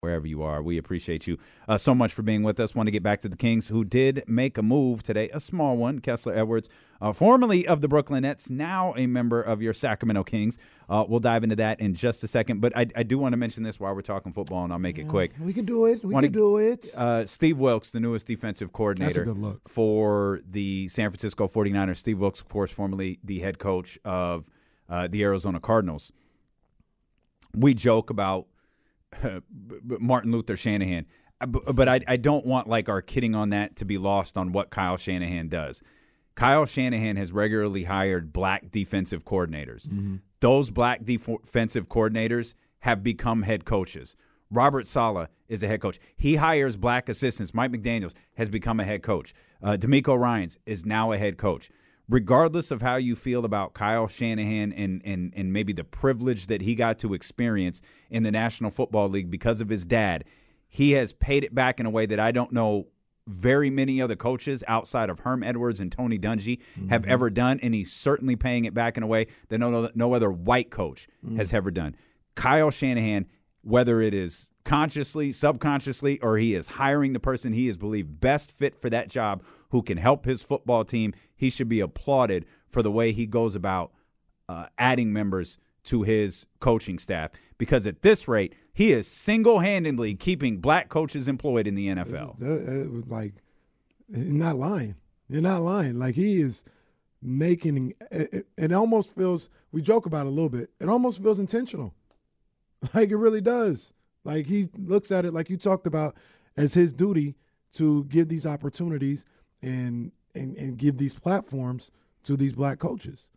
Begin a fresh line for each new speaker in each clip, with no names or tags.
Wherever you are, we appreciate you uh, so much for being with us. Want to get back to the Kings, who did make a move today, a small one. Kessler Edwards, uh, formerly of the Brooklyn Nets, now a member of your Sacramento Kings. Uh, we'll dive into that in just a second. But I, I, do want to mention this while we're talking football, and I'll make it quick.
We can do it. We
Wanna-
can do it.
Uh, Steve Wilkes, the newest defensive coordinator
good look.
for the San Francisco 49ers. Steve Wilkes, of course, formerly the head coach of uh, the Arizona Cardinals. We joke about Martin Luther Shanahan, Uh, but I, I don't want like our kidding on that to be lost on what Kyle Shanahan does. Kyle Shanahan has regularly hired black defensive coordinators. Those black def- defensive coordinators have become head coaches. Robert Saleh is a head coach. He hires black assistants. Mike McDaniels has become a head coach. Uh, DeMeco Ryans is now a head coach. Regardless of how you feel about Kyle Shanahan and, and, and maybe the privilege that he got to experience in the National Football League because of his dad, he has paid it back in a way that I don't know very many other coaches outside of Herm Edwards and Tony Dungy have mm-hmm. ever done, and he's certainly paying it back in a way that no, no other white coach mm. has ever done. Kyle Shanahan, whether it is consciously, subconsciously, or he is hiring the person he is believed best fit for that job who can help his football team, he should be applauded for the way he goes about uh, adding members to his coaching staff because at this rate, he is single handedly keeping black coaches employed in the NFL.
Uh, uh, like, you're not lying. You're not lying. Like he is making. It, it, it almost feels. We joke about it a little bit. It almost feels intentional. Like it really does. Like he looks at it like you talked about as his duty to give these opportunities and and and give these platforms to these black coaches.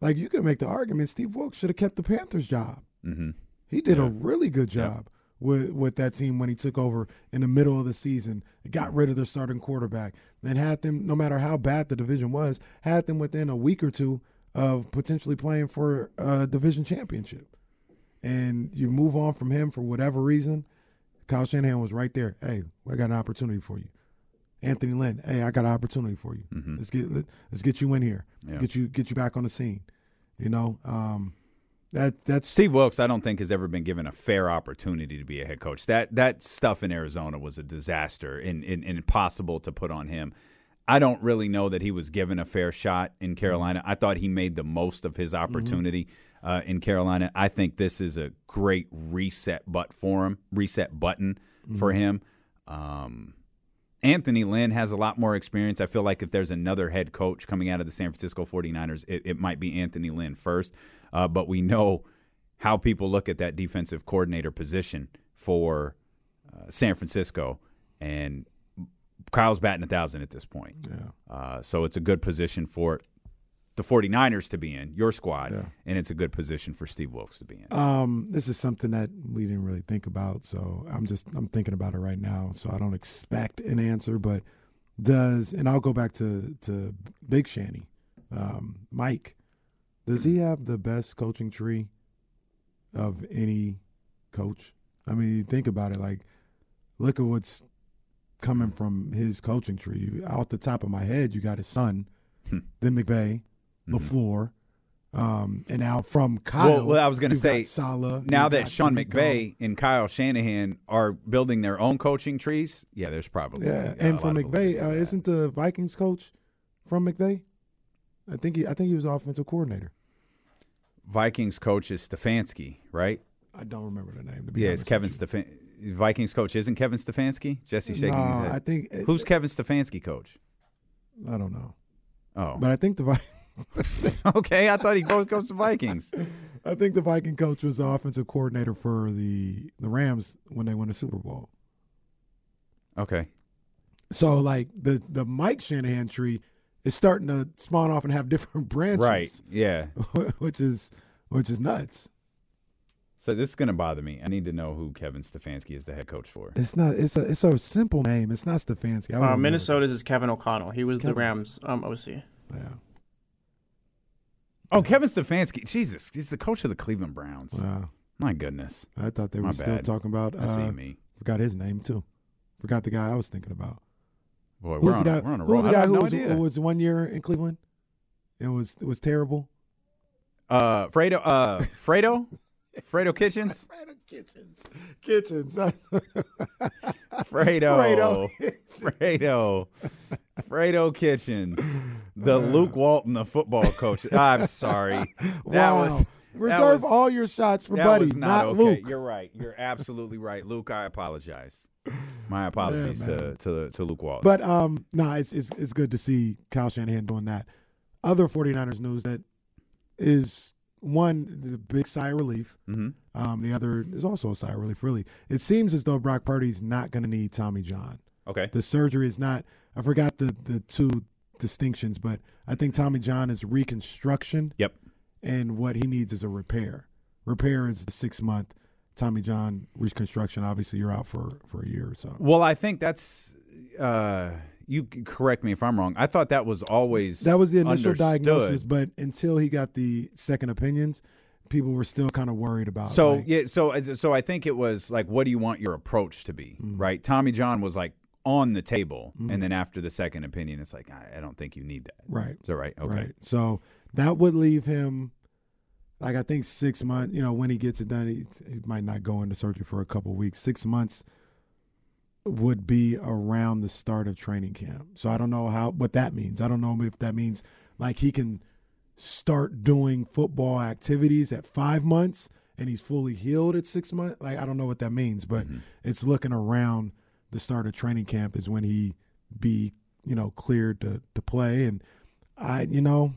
Like you can make the argument Steve Wilkes should have kept the Panthers job.
Mm-hmm.
He did a really good job with with that team when he took over in the middle of the season. Got rid of their starting quarterback, and had them, no matter how bad the division was, had them within a week or two of potentially playing for a division championship. And you move on from him for whatever reason. Kyle Shanahan was right there. Hey, I got an opportunity for you. Anthony Lynn, hey, I got an opportunity for you. Let's get let, us get you in here.
Yeah.
Get you get you back on the scene. You know, um, that that's
Steve Wilkes, I don't think has ever been given a fair opportunity to be a head coach. That that stuff in Arizona was a disaster and, and, and impossible to put on him. I don't really know that he was given a fair shot in Carolina. I thought he made the most of his opportunity uh, in Carolina. I think this is a great reset but for him, reset button for him. Um, Anthony Lynn has a lot more experience. I feel like if there's another head coach coming out of the San Francisco 49ers, it, it might be Anthony Lynn first. Uh, but we know how people look at that defensive coordinator position for uh, San Francisco. And Kyle's batting a thousand at this point.
yeah.
Uh, so it's a good position for the 49ers to be in, your squad.
Yeah.
And it's a good position for Steve Wilkes to be in.
Um, this is something that we didn't really think about, so I'm just I'm thinking about it right now. So I don't expect an answer, but does and I'll go back to to Big Shanny, um, Mike. Does he have the best coaching tree of any coach? I mean, you think about it. Like, look at what's coming from his coaching tree. Off the top of my head, you got his son,
Hmm.
then McVay,
Mm-hmm.
LaFleur, um, and now from Kyle.
Well, well, I was going to say,
got Saleh,
now that Sean. McVay and Kyle Shanahan are building their own coaching trees, yeah, there's probably
yeah, and from McVay, uh, isn't the Vikings coach from McVay? I think he, I think he was offensive coordinator.
Vikings coach is Stefanski, right?
I don't remember the name.
Yeah, it's Kevin
with
Stefan. Vikings coach isn't Kevin Stefanski? Jesse shaking
No,
his head.
I think it-
Who's Kevin Stefanski coach?
I don't know,
Oh,
but I think the Vi-
okay. I thought he both coached the Vikings.
I think the Viking coach was the offensive coordinator for the the Rams when they won the Super Bowl.
Okay.
So like the the Mike Shanahan tree is starting to spawn off and have different branches.
Right. Yeah.
which is which is nuts.
So this is going to bother me. I need to know who Kevin Stefanski is the head coach for.
It's not. It's a. It's a simple name. It's not Stefanski.
Uh. Minnesota's is Kevin O'Connell. He was the Rams um, OC.
Yeah.
Oh, Kevin Stefanski. Jesus, he's the coach of the Cleveland Browns.
Wow.
My goodness.
I thought they
My
were still
bad.
talking about.
I see
Uh,
me.
forgot his name too. Forgot the guy I was thinking about.
Boy,
Who's
we're
the
on,
guy?
a, we're on a
who
roll.
was the
I
guy who
no
was, who was one year in Cleveland? It was it was terrible.
uh, Fredo, uh, Fredo, Fredo Kitchens, Fredo
Kitchens, Kitchens.
Fredo, Fredo, Fredo Kitchens, the Luke Walton of football coach. I'm sorry. That
wow.
was
Reserve
was-
all your shots for
that
Buddy,
was not,
not,
okay.
Luke.
You're right. You're absolutely right, Luke. I apologize. My apologies
Yeah,
to, to to Luke Walton.
But um, no, it's, it's it's good to see Kyle Shanahan doing that. Other 49ers news that is one the big sigh of relief.
hmm
Um, the other is also a sigh of relief. Really, it seems as though Brock Purdy's not going to need Tommy John.
okay.
The surgery is not. I forgot the the two distinctions, but I think Tommy John is reconstruction,
Yep.
and what he needs is a repair. Repair is the six month. Tommy John reconstruction. Obviously, you're out for for a year or so.
Well, I think that's. Uh, you correct me if I'm wrong. I thought that was always
That was the initial
understood.
diagnosis, but until he got the second opinions, people were still kind of worried about.
So
like,
yeah, so so I think it was like, what do you want your approach to be,
Mm-hmm.
right? Tommy John was like on the table, and mm-hmm. then after the second opinion, it's like I, I don't think you need that.
right,
So right? Okay.
right. So that would leave him, like I think six months. You know, when he gets it done, he, he might not go into surgery for a couple of weeks. Six months would be around the start of training camp. So I don't know how what that means. I don't know if that means like he can start doing football activities at five months and he's fully healed at six months. Like I don't know what that means, but mm-hmm. it's looking around the start of training camp is when he be you know cleared to to play. And I you know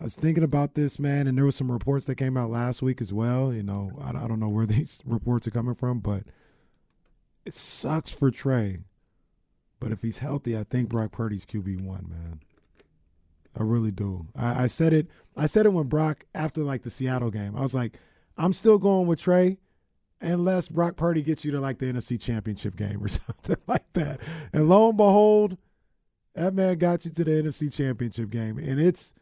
I was thinking about this man, and there was some reports that came out last week as well. You know I, I don't know where these reports are coming from, but it sucks for Trey. But if he's healthy, I think Brock Purdy's QB one, man. I really do. I, I said it. I said it when Brock after like the Seattle game. I was like, I'm still going with Trey, unless Brock Purdy gets you to like the NFC Championship game or something like that. And lo and behold, that man got you to the NFC Championship game, and it's,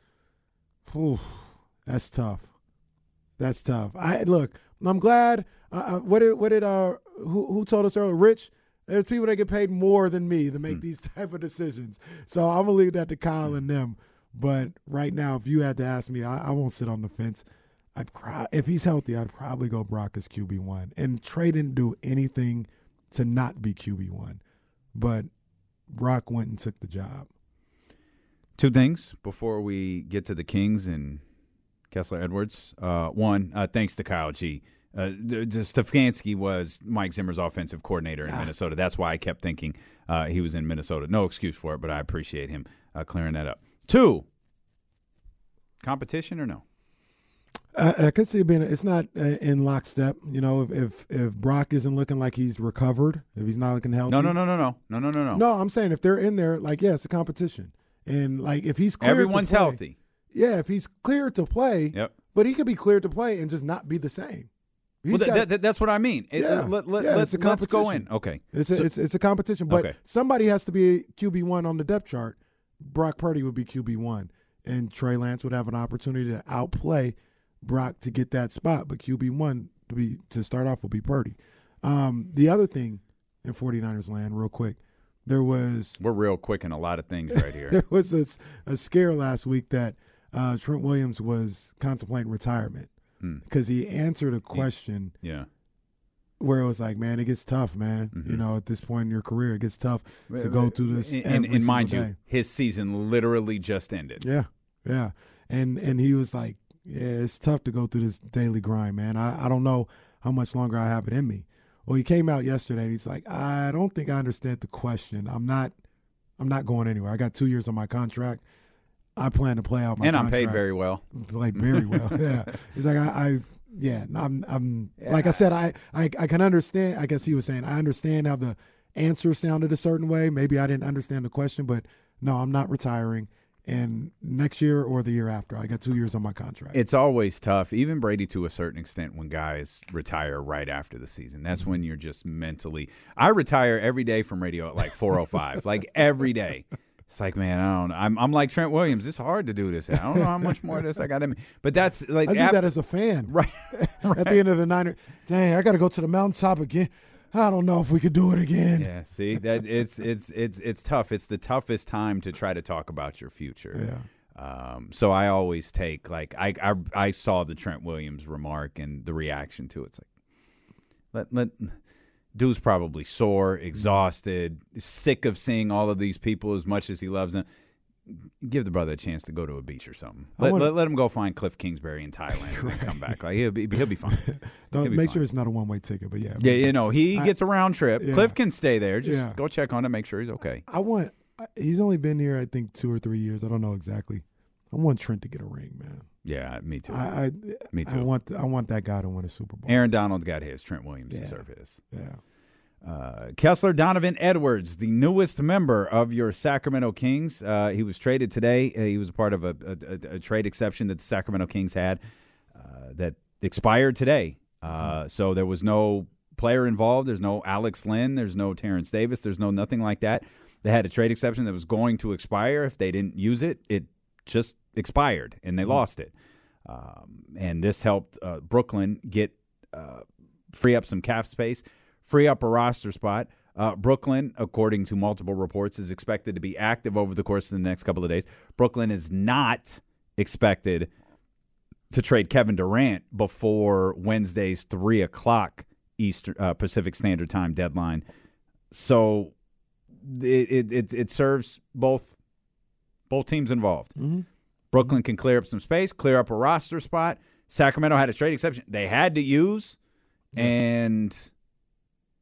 whew, that's tough. That's tough. I look. I'm glad. Uh, uh, what did what did uh who who told us earlier? Rich. There's people that get paid more than me to make these type of decisions. So I'm gonna leave that to Kyle and them. But right now, if you had to ask me, I, I won't sit on the fence. I'd pro- if he's healthy, I'd probably go Brock as QB one. And Trey didn't do anything to not be QB one, but Brock went and took the job.
Two things before we get to the Kings and Kessler Edwards. Uh, one, uh, thanks to Kyle G. Uh, Stefanski was Mike Zimmer's offensive coordinator in Minnesota. That's why I kept thinking uh, he was in Minnesota. No excuse for it, but I appreciate him uh, clearing that up. Two, competition or no?
I, I could see it being. It's not uh, in lockstep. You know, if, if if Brock isn't looking like he's recovered, if he's not looking healthy.
No, no, no, no, no, no, no, no, no.
No, I'm saying if they're in there, like yeah, it's a competition, and like if he's
Everyone's
play-
healthy.
Yeah, if he's cleared to play,
Yep.
but he could be cleared to play and just not be the same. He's
Well, th-
got-
that- that- that's what I mean. It-
Yeah.
let, let,
Yeah,
let's,
it's a
let's go in.
competition.
Okay.
It's a,
So-
it's it's a competition, but
Okay.
somebody has to be QB one on the depth chart. Brock Purdy would be QB one, and Trey Lance would have an opportunity to outplay Brock to get that spot. But QB one to be to start off will be Purdy. Um, the other thing in 49ers land, real quick, there was
We're real quick in a lot of things right here.
there was a, a scare last week that uh, Trent Williams was contemplating retirement
Hmm.
because he answered a question
yeah.
where it was like, man, it gets tough, man.
Mm-hmm.
You know, at this point in your career, it gets tough to go through this.
And, and, mind
single
you, his season literally just ended.
yeah, yeah, and and he was like, yeah, it's tough to go through this daily grind, man. I I don't know how much longer I have it in me. Well, he came out yesterday and he's like, I don't think I understand the question. I'm not, I'm not going anywhere. I got two years on my contract. I plan to play out my
and I'm paid very well.
played very well. yeah, he's like I, I yeah, I'm, I'm like I said, I, I I can understand. I guess he was saying I understand how the answer sounded a certain way. Maybe I didn't understand the question, but no, I'm not retiring. And next year or the year after, I got two years on my contract.
It's always tough, even Brady to a certain extent, when guys retire right after the season. That's when you're just mentally. I retire every day from radio at like 4:05, like every day. It's like, man, I don't know. I'm, I'm like Trent Williams. It's hard to do this. I don't know how much more of this I got in me. But that's like
I do
ap-
that as a fan.
right.
At the end of the Niner, dang, I got to go to the mountaintop again. I don't know if we could do it again.
Yeah, see that it's it's it's it's tough. It's the toughest time to try to talk about your future.
Yeah.
Um, so I always take like I, I I saw the Trent Williams remark and the reaction to it. It's like let let dude's probably sore, exhausted, sick of seeing all of these people as much as he loves them. Give the brother a chance to go to a beach or something. Let,
wanna-
let, let him go find Cliff Kingsbury in Thailand and come back. Like he'll be he'll be fine.
Don't,
be
make
fine.
sure it's not a one way ticket, but yeah.
Yeah, you know he
I-
gets a round trip.
Yeah.
Cliff can stay there. Just
Yeah.
go check on him, make sure he's okay.
I want. He's only been here, I think, two or three years. I don't know exactly. I want Trent to get a ring, man.
Yeah, me too.
I, I
me
I
too.
want I want that guy to win a Super Bowl.
Aaron Donald got his. Trent Williams
Yeah.
deserve his.
Yeah.
Uh, Kessler Donovan Edwards, the newest member of your Sacramento Kings. Uh, he was traded today. Uh, he was a part of a, a, a, trade exception that the Sacramento Kings had uh, that expired today. Uh, so there was no player involved. There's no Alex Len. There's no Terrence Davis. There's no nothing like that. They had a trade exception that was going to expire. If they didn't use it, it just expired and they lost it. Um, and this helped uh, Brooklyn get uh, free up some cap space, free up a roster spot. Uh, Brooklyn, according to multiple reports, is expected to be active over the course of the next couple of days. Brooklyn is not expected to trade Kevin Durant before Wednesday's three o'clock Eastern uh, Pacific Standard Time deadline. So it, it it it serves both both teams involved.
Mm-hmm.
Brooklyn can clear up some space, clear up a roster spot. Sacramento had a trade exception they had to use, and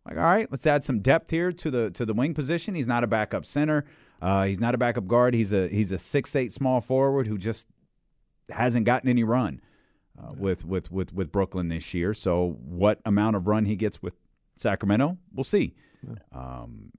like, all right, let's add some depth here to the to the wing position. He's not a backup center. Uh, he's not a backup guard. He's a he's a six eight small forward who just hasn't gotten any run uh, with, with with with Brooklyn this year. So what amount of run he gets with Sacramento, we'll see. Um,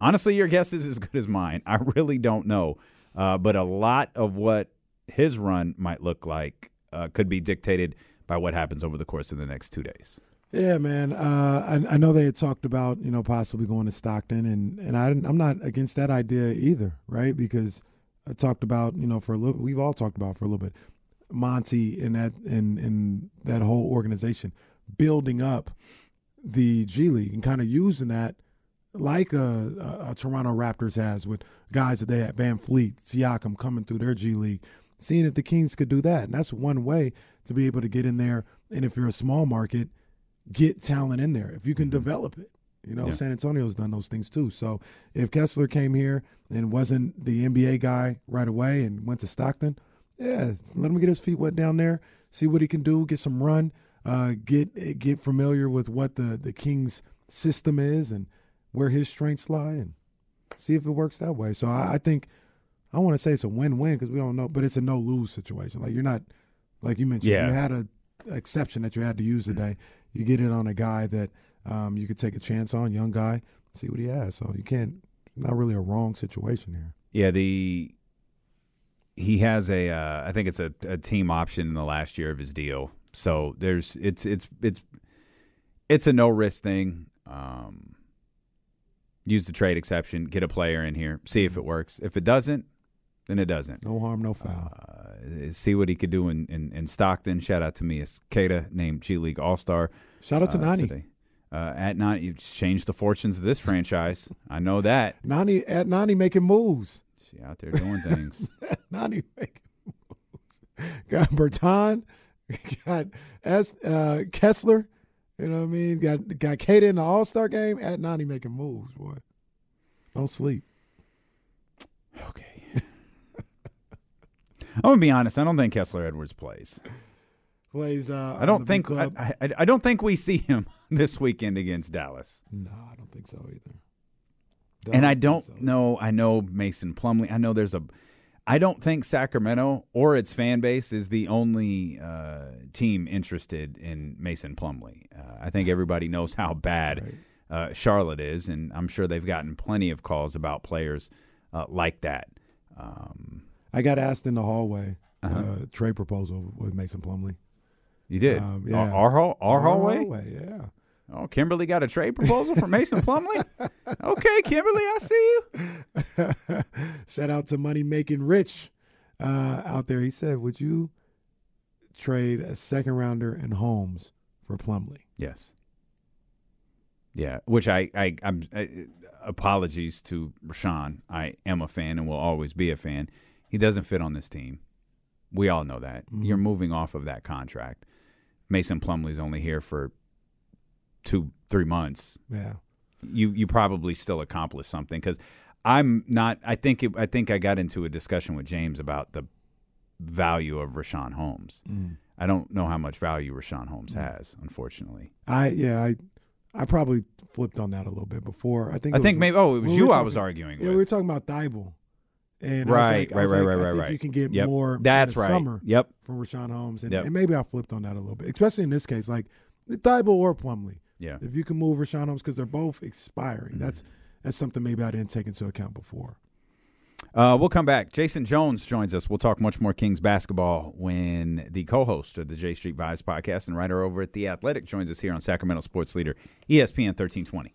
honestly, your guess is as good as mine. I really don't know, uh, but a lot of what his run might look like uh, could be dictated by what happens over the course of the next two days.
Yeah, man. Uh, I, I know they had talked about you know possibly going to Stockton, and and I, I'm not against that idea either, right? Because I talked about you know for a little, we've all talked about for a little bit, Monte and that and and that whole organization building up the G League and kind of using that like a, a, a Toronto Raptors has with guys that they had VanVleet, Siakam coming through their G League, seeing if the Kings could do that, and that's one way to be able to get in there. And if you're a small market get talent in there if you can develop it. You know,
Yeah.
San Antonio's done those things too. So if Kessler came here and wasn't the NBA guy right away and went to Stockton, yeah, let him get his feet wet down there, see what he can do, get some run, uh, get get familiar with what the the Kings system is and where his strengths lie, and see if it works that way. So I, I think I want to say it's a win-win because we don't know, but it's a no-lose situation. Like you're not, like you mentioned,
Yeah.
you had a exception that you had to use today. You get it on a guy that um, you could take a chance on, young guy, see what he has. So you can't. Not really a wrong situation here.
Yeah, the he has a uh, I think it's a, a team option in the last year of his deal. So there's it's it's it's it's a no risk thing. Um, use the trade exception, get a player in here, see if it works. If it doesn't, then it doesn't.
No harm, no foul.
Uh, see what he could do in, in, in Stockton. Shout out to me, It's Kata, named G League All Star.
Shout out to
uh,
Nani.
today. Uh, at Nani, you've changed the fortunes of this franchise. I know that.
Nani at Nani making moves.
She out there doing things.
Nani making moves. Got Bertan, got S, uh, Kessler. You know what I mean? Got got Kata in the All Star game. At Nani making moves, boy. Don't sleep.
Okay. I'm gonna be honest. I don't think Kessler Edwards plays.
Plays. Uh,
I don't think I, I, I don't think we see him this weekend against Dallas.
no, I don't think so either.
and I don't
so.
know. I know Mason Plumlee. I know there's a. I don't think Sacramento or its fan base is the only uh, team interested in Mason Plumlee. Uh, I think everybody knows how bad uh, Charlotte is, and I'm sure they've gotten plenty of calls about players uh, like that. Um,
I got asked in the hallway
Uh-huh.
uh, trade proposal with Mason Plumlee.
you did
Um, yeah.
our, hall- our hallway.
yeah.
Oh, Kimberly got a trade proposal for Mason Plumlee. Okay, Kimberly, I see you.
Shout out to Money Making Rich uh, out there. He said, "Would you trade a second rounder and Holmes for Plumlee?
Yes. Yeah, which I, I, I'm. I, apologies to Richaun. I am a fan and will always be a fan. He doesn't fit on this team. We all know that. Mm-hmm. You're moving off of that contract. Mason Plumlee's only here for two, three months.
Yeah.
You, you probably still accomplished something because I'm not. I think it, I think I got into a discussion with James about the value of Richaun Holmes. Mm. I don't know how much value Richaun Holmes mm. has, unfortunately.
I yeah I I probably flipped on that a little bit before. I think
I think maybe. Oh, it was
we
you
were
I
talking-
was arguing
Yeah,
with.
we were talking about Thybulle. And
right,
like- I
right, right,
like,
right, right, right.
You can get
Yep.
more.
That's right.
Summer
Yep.
from Richaun Holmes, and,
Yep.
and maybe I flipped on that a little bit, especially in this case, like Thybulle or Plumlee.
Yeah.
If you can move Richaun Holmes because they're both expiring,
Mm-hmm.
that's that's something maybe I didn't take into account before.
Uh, we'll come back. Jason Jones joins us. We'll talk much more Kings basketball when the co-host of the J Street Vibes podcast and writer over at The Athletic joins us here on Sacramento Sports Leader, ESPN 1320.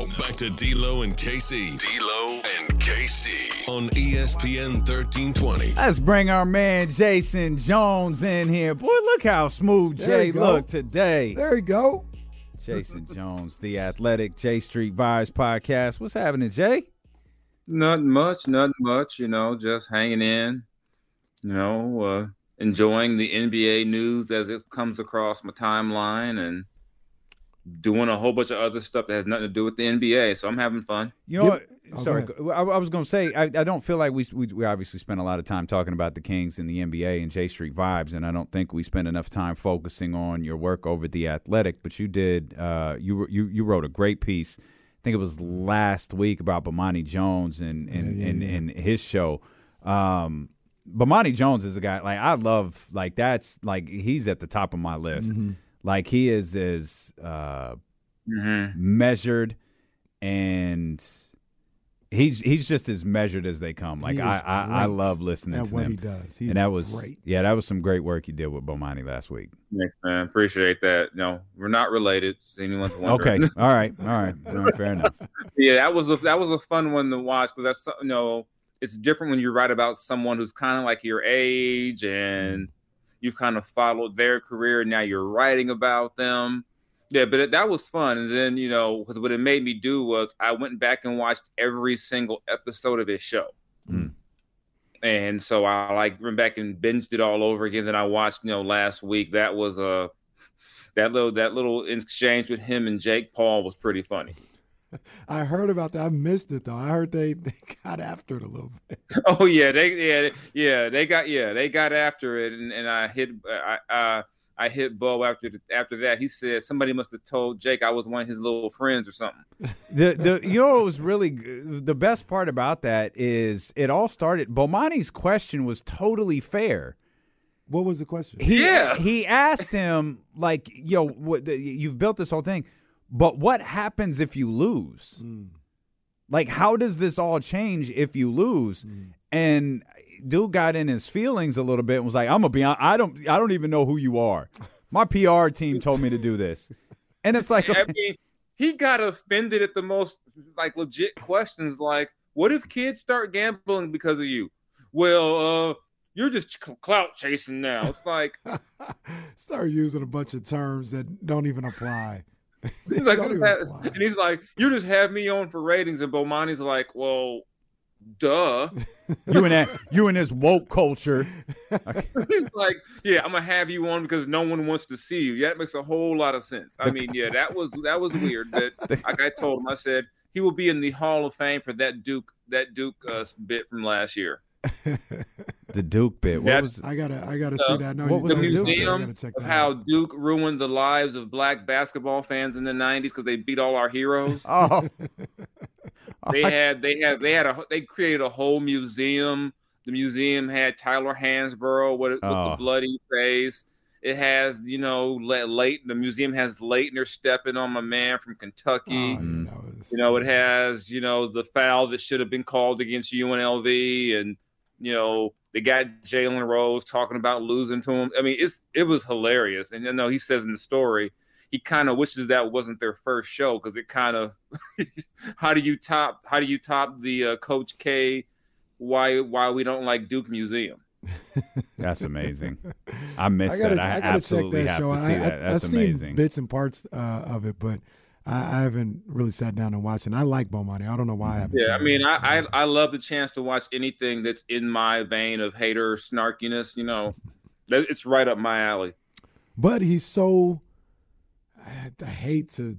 back to D'Lo and KC. D'Lo and KC on ESPN 1320.
Let's bring our man Jason Jones in here. Boy, look how smooth
There
Jay
you
looked today.
There you go.
Jason Jones, the Athletic J Street Vibes podcast. What's happening, Jay?
Nothing much, nothing much, you know, just hanging in, you know, uh, enjoying the NBA news as it comes across my timeline and doing a whole bunch of other stuff that has nothing to do with the NBA. So I'm having fun.
You know,
Give-
what?
oh,
sorry, I, I was going to say I, I don't feel like we, we we obviously spent a lot of time talking about the Kings and the NBA and J Street vibes, and I don't think we spent enough time focusing on your work over at the Athletic. But you did. Uh, you you you wrote a great piece. I think it was last week about Bomani Jones and and
Yeah, yeah,
and,
yeah.
and his show. Um, Bomani Jones is a guy like I love. Like that's like he's at the top of my list.
Mm-hmm.
Like he is as uh,
Mm-hmm.
measured and he's he's just as measured as they come. Like I I, I love listening to
what
them.
he does. He
and that
is
was
great.
yeah, that was some great work you did with Bomani last week.
Thanks, man. Appreciate that. No, we're not related. Anyone's wondering.
Okay, all right, all right, right, fair enough.
yeah, that was a that was a fun one to watch because that's you know it's different when you write about someone who's kind of like your age and you've kind of followed their career and now you're writing about them. Yeah, but it, that was fun. And then you know, 'cause what it made me do was I went back and watched every single episode of his show.
Mm.
And so I like went back and binged it all over again. Then I watched, you know, last week. That was a that little that little exchange with him and Jake Paul was pretty funny.
I heard about that. I missed it though. I heard they, they got after it a little bit.
Oh yeah, they yeah yeah they got yeah they got after it, and, and I hit I uh, I hit Bo after the, after that. He said somebody must have told Jake I was one of his little friends or something.
The the you know what was really the best part about that is it all started. Bomani's question was totally fair.
What was the question?
He
Yeah.
he asked him like, "Yo, what, you've built this whole thing, but what happens if you lose? Like, how does this all change if you lose?" And dude got in his feelings a little bit and was like, "I'm gonna be I don't I don't even know who you are. My PR team told me to do this." And it's like,
I mean, he got offended at the most like legit questions, like, "What if kids start gambling because of you?" Well, uh, you're just clout chasing now. It's like
Start using a bunch of terms that don't even apply.
He's like,
don't even
"That-"
apply.
and he's like, "You just have me on for ratings," and Bomani's like, "Well, duh."
you and that you and this woke culture.
He's like, yeah, I'm gonna have you on because no one wants to see you. Yeah, that makes a whole lot of sense. I mean, yeah, that was that was weird. But like I told him, I said he will be in the Hall of Fame for that Duke that Duke uh, bit from last year.
The Duke bit. What was
I gotta, I gotta
Uh,
see that. I know
what was
The
told
Duke?
about it. I
museum of how
out.
Duke ruined the lives of black basketball fans in the '90s because they beat all our heroes.
oh
They had they had they had a they created a whole museum. The museum had Tyler Hansbrough with, with
Oh.
the bloody face. It has you know Le- Laettner. The museum has Laettner stepping on my man from
Oh,
Kentucky.
yeah,
Mm.
You know, it has, you know, the foul that should have been called against UNLV and, you know, they got Jalen Rose talking about losing to him. I mean, it's it was hilarious. And you know, he says in the story, he kind of wishes that wasn't their first show because it kind of how do you top how do you top the uh, Coach K why why we don't like Duke Museum?
That's amazing. I missed
I gotta,
that. I,
gotta
absolutely
check that
have
show.
to see
I,
that.
I,
That's
I've seen
amazing.
bits and parts uh, of it, but I, I haven't really sat down and watched it. I like Bomani. I don't know why I haven't.
Yeah, I mean. I, I I love the chance to watch anything that's in my vein of hater snarkiness. You know, it's right up my alley.
but he's so. I, I hate to.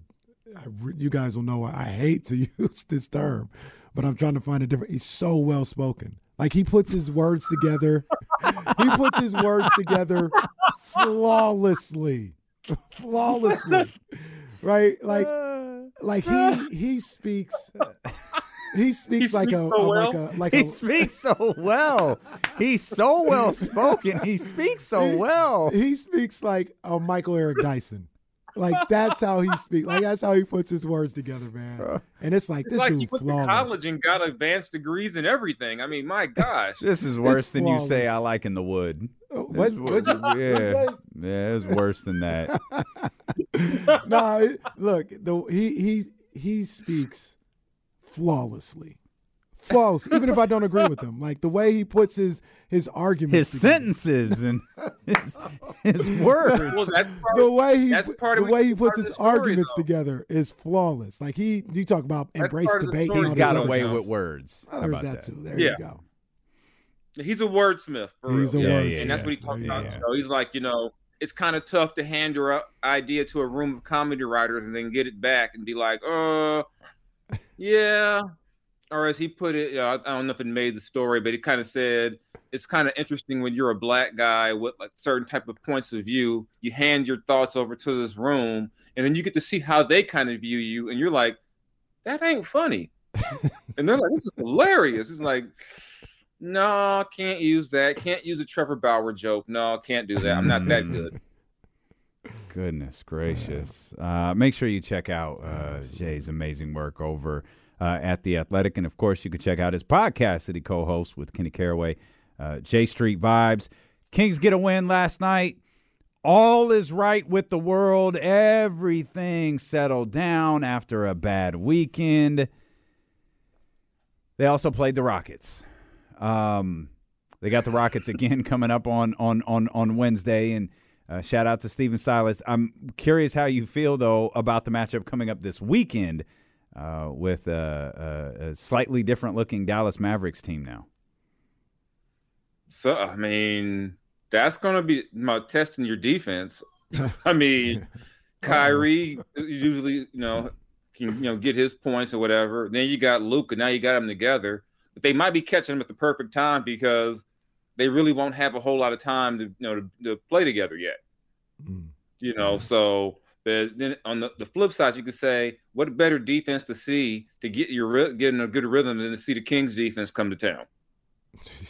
I, you guys will know I hate to use this term, but I'm trying to find a different. He's so well spoken. Like he puts his words together. he puts his words together flawlessly, flawlessly, right? Uh, like, like he he speaks. He speaks like a,
speaks so
a-
well.
like a like
he
a
speaks so well. He's so well spoken. He speaks so well.
he speaks like a Michael Eric Dyson. Like that's how he speaks. Like that's how he puts his words together, man. And it's like
It's
this
like
dude
he went to
flawless.
college and got advanced degrees and everything. I mean, my gosh.
This is worse than you say. I like in the wood.
Oh, what?
It's
What'd you-
yeah, yeah, it's worse than that.
no, it- look, the he he he speaks flawlessly. Flawless, even if I don't agree with him. Like the way he puts his his arguments
His
together.
sentences and his, his words.
Well, that's part
the way he
That's part
the
of-
way he puts his
the story,
arguments
though.
together is flawless. Like he you talk about
That's
embrace
part the
debate.
story.
and
He's got away with words. How
There's
about
that
that?
too. There
Yeah.
you go.
He's a wordsmith. For
He's
real.
a
Yeah,
wordsmith.
yeah,
and that's what he talks
you
about.
yeah.
You know, he's like, you know, it's kind of tough to hand your uh, idea to a room of comedy writers and then get it back and be like, uh, yeah. Or as he put it, you know, I, I don't know if it made the story, but he kind of said it's kind of interesting when you're a black guy with like certain type of points of view. You hand your thoughts over to this room, and then you get to see how they kind of view you, and you're like, that ain't funny. and they're like, this is hilarious. It's like, no, can't use that. Can't use a Trevor Bauer joke. No, can't do that. I'm not that good.
Goodness gracious. Uh, make sure you check out uh, Jay's amazing work over uh, at The Athletic. And of course, you can check out his podcast that he co hosts with Kenny Caraway, uh, J Street Vibes. Kings get a win last night. All is right with the world. Everything settled down after a bad weekend. They also played the Rockets. Um, they got the Rockets again coming up on on on on Wednesday, and uh, shout out to Stephen Silas. I'm curious how you feel though about the matchup coming up this weekend uh, with a, a, a slightly different looking Dallas Mavericks team now.
So I mean, that's going to be my testing your defense. I mean, Kyrie usually you know can you know get his points or whatever. Then you got Luka. Now you got them together, but they might be catching them at the perfect time because they really won't have a whole lot of time to you know to, to play together yet.
Mm.
You know, so but then on the, the flip side, you could say, what a better defense to see to get your getting a good rhythm than to see the Kings defense come to town.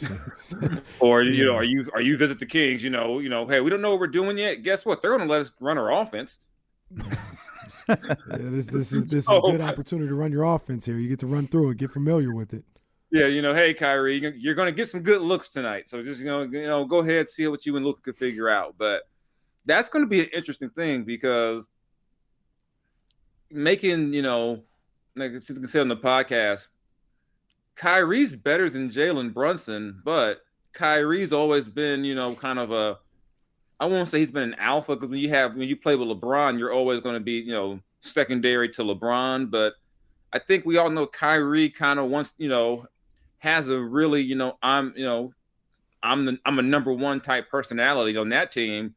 or you know, are you are you visit the Kings? You know, you know, hey, we don't know what we're doing yet. Guess what? They're going to let us run our offense.
Yeah, this this is this is a good opportunity to run your offense here. You get to run through it, get familiar with it.
Yeah, you know, hey Kyrie, you're- going to get some good looks tonight. So just you know, you know, go ahead, see what you and Luka can figure out. But that's going to be an interesting thing because making, you know, like you can say on the podcast, Kyrie's better than Jalen Brunson, but Kyrie's always been, you know, kind of a. I won't say he's been an alpha because when you have when you play with LeBron, you're always going to be, you know, secondary to LeBron. But I think we all know Kyrie kind of wants, you know, has a really, you know, I'm, you know, I'm the I'm a number one type personality on that team.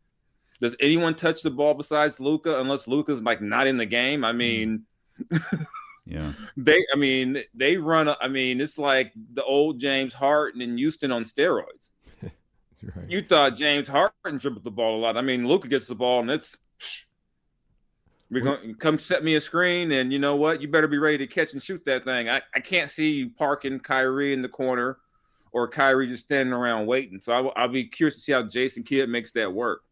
Does anyone touch the ball besides Luka unless Luka's like not in the game? I mm. mean,
Yeah.
they I mean, they run I mean, it's like the old James Harden in Houston on steroids.
Right.
You thought James Harden dribbled the ball a lot. I mean, Luka gets the ball and it's we're going come set me a screen, and you know what? You better be ready to catch and shoot that thing. I, I can't see you parking Kyrie in the corner or Kyrie just standing around waiting. So I, I'll be curious to see how Jason Kidd makes that work.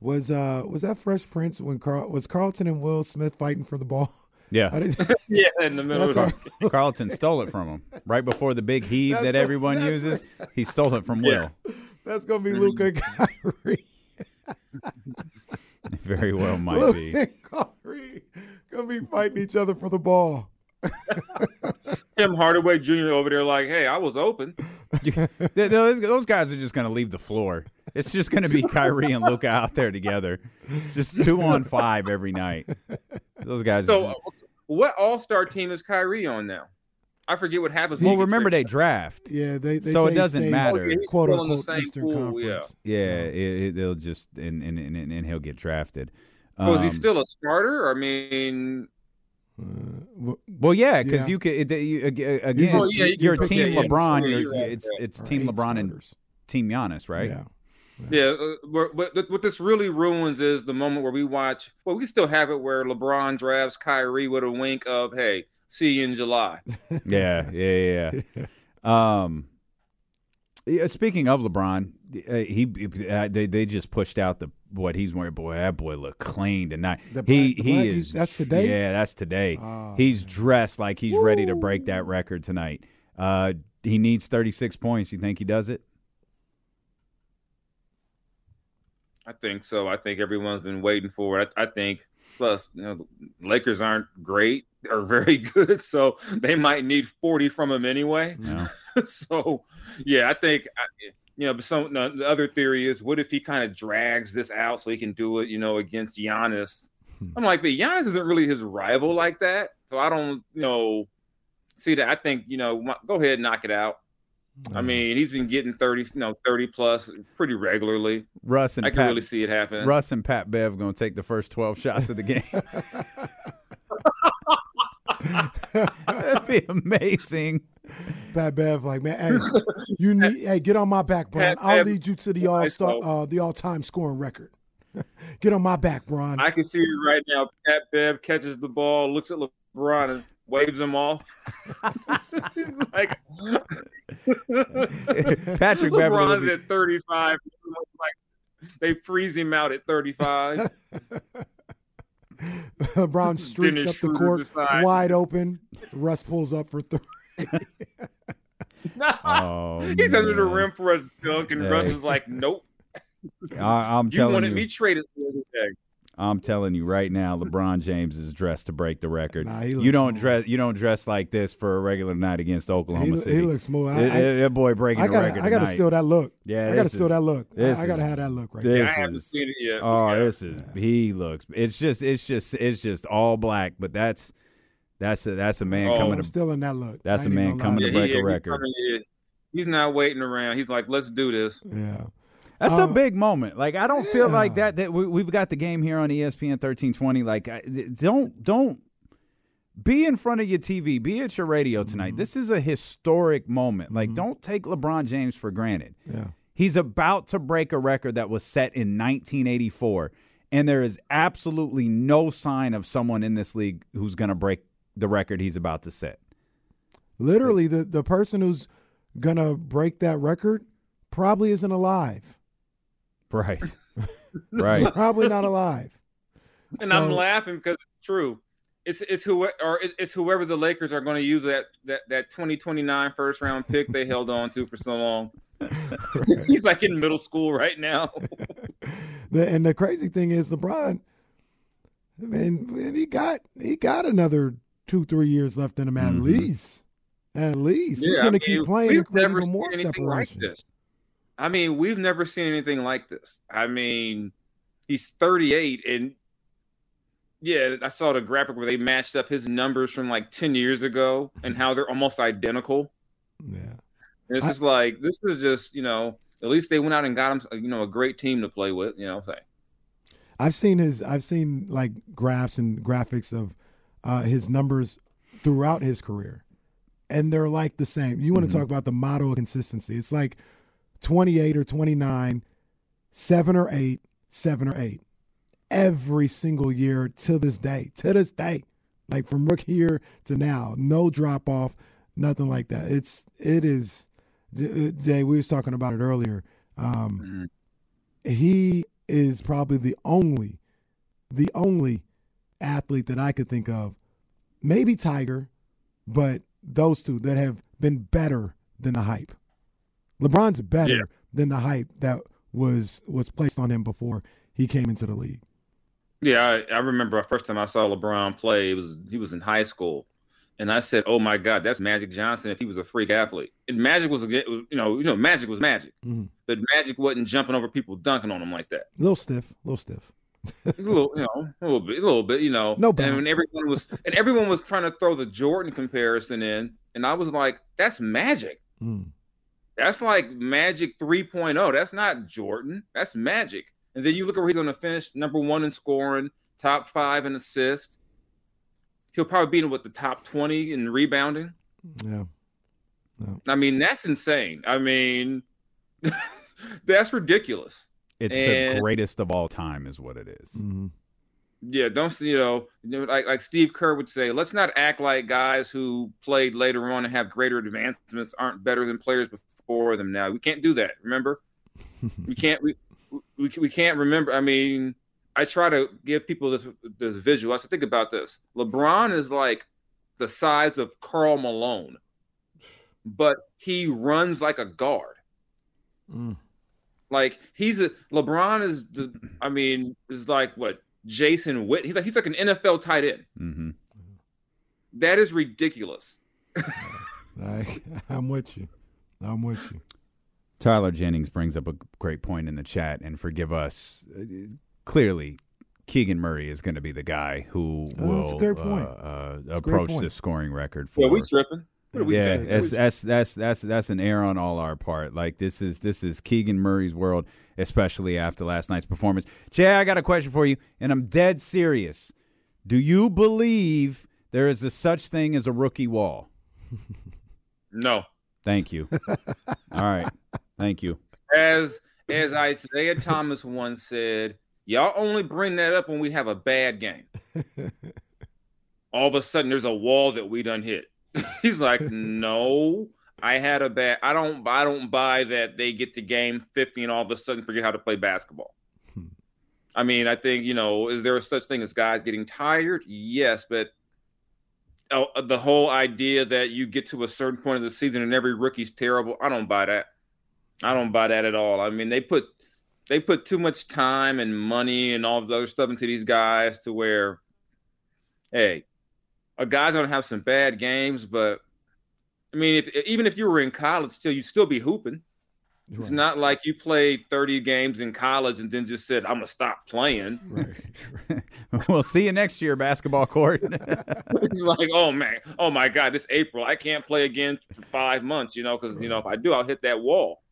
Was uh was that Fresh Prince when Carl was Carlton and Will Smith fighting for the ball?
Yeah.
didn't,
Yeah, in the middle
That's
of
all-
Carlton stole it from him right before the big heave
That's
that
the-
everyone
that's
uses. He stole it from Will.
that's gonna be Luka and Kyrie.
Very well might
Luka
be.
and Kyrie gonna be fighting each other for the ball.
Tim Hardaway Jr. over there, like, hey, I was open.
Those, those guys are just going to leave the floor. It's just going to be Kyrie and Luka out there together, just two on five every night. Those guys.
So, uh, what All Star team is Kyrie on now? I forget what happens.
well, remember they draft.
Yeah, they, they
So
say
it doesn't
stays,
matter.
Oh, yeah,
Quote
still in the
unquote
same
Eastern
pool,
Conference.
Yeah,
So,
it, it, they'll just and and, and and he'll get drafted.
Oh, is he
Um,
still a starter? I mean,
uh,
Well, yeah, because
Yeah.
you could it, you, again.
Oh, yeah, you
your team LeBron.
yeah,
you're,
you're right,
it's
yeah.
it's
or
team
eight
LeBron and team Giannis, right?
Yeah.
Yeah. Uh, what, what, what this really ruins is the moment where we watch. Well, we still have it where LeBron drafts Kyrie with a wink of, "Hey, see you in July."
yeah, yeah, yeah. um, yeah, speaking of LeBron, uh, he uh, they they just pushed out the what he's wearing. Boy, that boy look clean tonight.
The
he
black-
he
black,
is.
that's today?
Yeah, that's today.
Oh,
he's dressed like he's ready to break that record tonight. Uh, he needs thirty six points. You think he does it?
I think so. I think everyone's been waiting for it. I, I think. Plus, you know, the Lakers aren't great or very good, so they might need forty from him anyway.
No.
so, yeah, I think you know. But some no, the other theory is, what if he kind of drags this out so he can do it, you know, against Giannis? Hmm. I'm like, but Giannis isn't really his rival like that, so I don't, you know, see that. I think you know, go ahead, knock it out. I mean, he's been getting thirty, you know, thirty plus pretty regularly.
Russ and
I can
Pat,
really see it happen.
Russ and Pat Bev going to take the first twelve shots of the game. That'd be amazing.
Pat Bev, like man, hey, you need, hey, get on my back, Brian.
Pat
I'll
Bev-
lead you to the all star, uh, the all time scoring record. get on my back, Brian.
I can see it right now. Pat Bev catches the ball, looks at LeBron, and waves him off. He's like,
Patrick Beverley would
LeBron's
be-
at 35. Like, they freeze him out at 35.
LeBron streaks
Dennis
up the court
decides.
wide open. Russ pulls up for three.
Oh,
He's under the rim for a dunk, and
Hey.
Russ is like, "Nope,
I, I'm
you
telling
wanted
you,
me traded the other day."
I'm telling you right now, LeBron James is dressed to break the record.
Nah,
you don't
smooth.
dress. You don't dress like this for a regular night against Oklahoma
He,
City.
he looks smooth. I,
That-
I,
that boy breaking
I
the
gotta,
record
I gotta
tonight.
steal that look.
Yeah,
I gotta
this
steal that look. I,
this
I gotta have that look right
this
there.
I haven't
is-
seen it yet.
Oh,
yeah.
this is he looks. It's just it's just it's just all black. But that's that's a that's a man
Oh,
coming
I'm
to
still in that look.
That's a man coming
lie
to
Yeah,
break
he-
a record.
He's not waiting around. He's like, "Let's do this."
Yeah.
That's a big moment. Like I don't feel like that. That we, we've got the game here on ESPN thirteen twenty. Like I, don't don't be in front of your TV. Be at your radio tonight.
Mm-hmm.
This is a historic moment. Like don't take LeBron James for granted.
Yeah.
He's about to break a record that was set in 1984, and there is absolutely no sign of someone in this league who's going to break the record he's about to set.
Literally, the, the person who's gonna break that record probably isn't alive.
Right. right.
Probably not alive.
And I'm laughing because it's true. It's it's who or it's whoever the Lakers are going to use that that that 2029 first round pick they held on to for so long. He's like in middle school right now.
The, and the crazy thing is, LeBron, man, man, he got he got another two three years left in him at
Mhm.
least. At least he's
Yeah, I
gonna keep playing
We've
create
never
even more
seen anything like
separation.
this. I mean, we've never seen anything like this. I mean, he's 38, and yeah, I saw the graphic where they matched up his numbers from like 10 years ago and how they're almost identical.
Yeah.
And it's
I-
just like this is just you know at least they went out and got him you know a great team to play with. You know, say
I've seen his I've seen like graphs and graphics of uh, his numbers throughout his career. And they're like the same. You want to talk about the model of consistency. It's like 28 or 29, 7 or 8, 7 or 8. Every single year to this day. To this day. Like from rookie year to now. No drop off, nothing like that. It's it is Jay, we was talking about it earlier. Um, he is probably the only, the only athlete that I could think of, maybe Tiger, but those two that have been better than the hype. LeBron's better
Yeah.
than the hype that was was placed on him before he came into the league.
yeah, I, I remember the first time I saw LeBron play. It was he was in high school, and I said, "Oh my God, that's Magic Johnson if he was a freak athlete." And Magic was, a you know you know Magic was Magic,
Mhm.
but Magic wasn't jumping over people dunking on him like that.
A little stiff, a little stiff.
a little, you know, a little bit, a little bit, you know.
No
and when everyone was and everyone was trying to throw the Jordan comparison in, and I was like, "That's Magic."
Mm.
That's like Magic 3.0. That's not Jordan. That's Magic. And then you look at where he's going to finish number one in scoring, top five in assists. He'll probably be in with the top 20 in rebounding.
Yeah.
I mean, that's insane. I mean, that's ridiculous.
It's the greatest of all time, is what it is.
hmm
Yeah, don't you know, you know, like like Steve Kerr would say, let's not act like guys who played later on and have greater advancements aren't better than players before them. Now we can't do that. Remember, we can't we, we we can't remember. I mean, I try to give people this this visual. I said, think about this. LeBron is like the size of Karl Malone, but he runs like a guard.
Mm.
Like he's a LeBron is the I mean is like what Jason Witt. He's like he's like an NFL tight end.
hmm
That is ridiculous.
I, I'm with you. I'm with you.
Tyler Jennings brings up a great point in the chat, and forgive us. Clearly, Keegan Murray is going to be the guy who
Oh,
will
that's a great point.
uh, uh,
a
approach
point.
the scoring record for.
Yeah, we tripping. What are we
yeah,
doing?
that's, that's that's that's that's an error on all our part. Like this is this is Keegan Murray's world, especially after last night's performance. Jay, I got a question for you, and I'm dead serious. Do you believe there is a such thing as a rookie wall?
No.
Thank you. all right, thank you.
As as Isaiah Thomas once said, y'all only bring that up when we have a bad game. All of a sudden there's a wall that we done hit. He's like, no, I had a bad I don't I don't buy that they get to game 50 and all of a sudden forget how to play basketball. Hmm. I mean, I think you know, is there a such thing as guys getting tired? Yes, but Oh, uh, the whole idea that you get to a certain point of the season and every rookie's terrible, I don't buy that. I don't buy that at all. I mean, they put they put too much time and money and all the other stuff into these guys to where, hey, a guy's gonna have some bad games, but I mean, if even if you were in college, still you'd still be hooping. Right. It's not like you played 30 games in college and then just said, I'm going to stop playing.
Right. we'll see you next year, basketball court.
it's like, oh, man. Oh, my God. This April, I can't play again for five months, you know, because, you know, if I do, I'll hit that wall.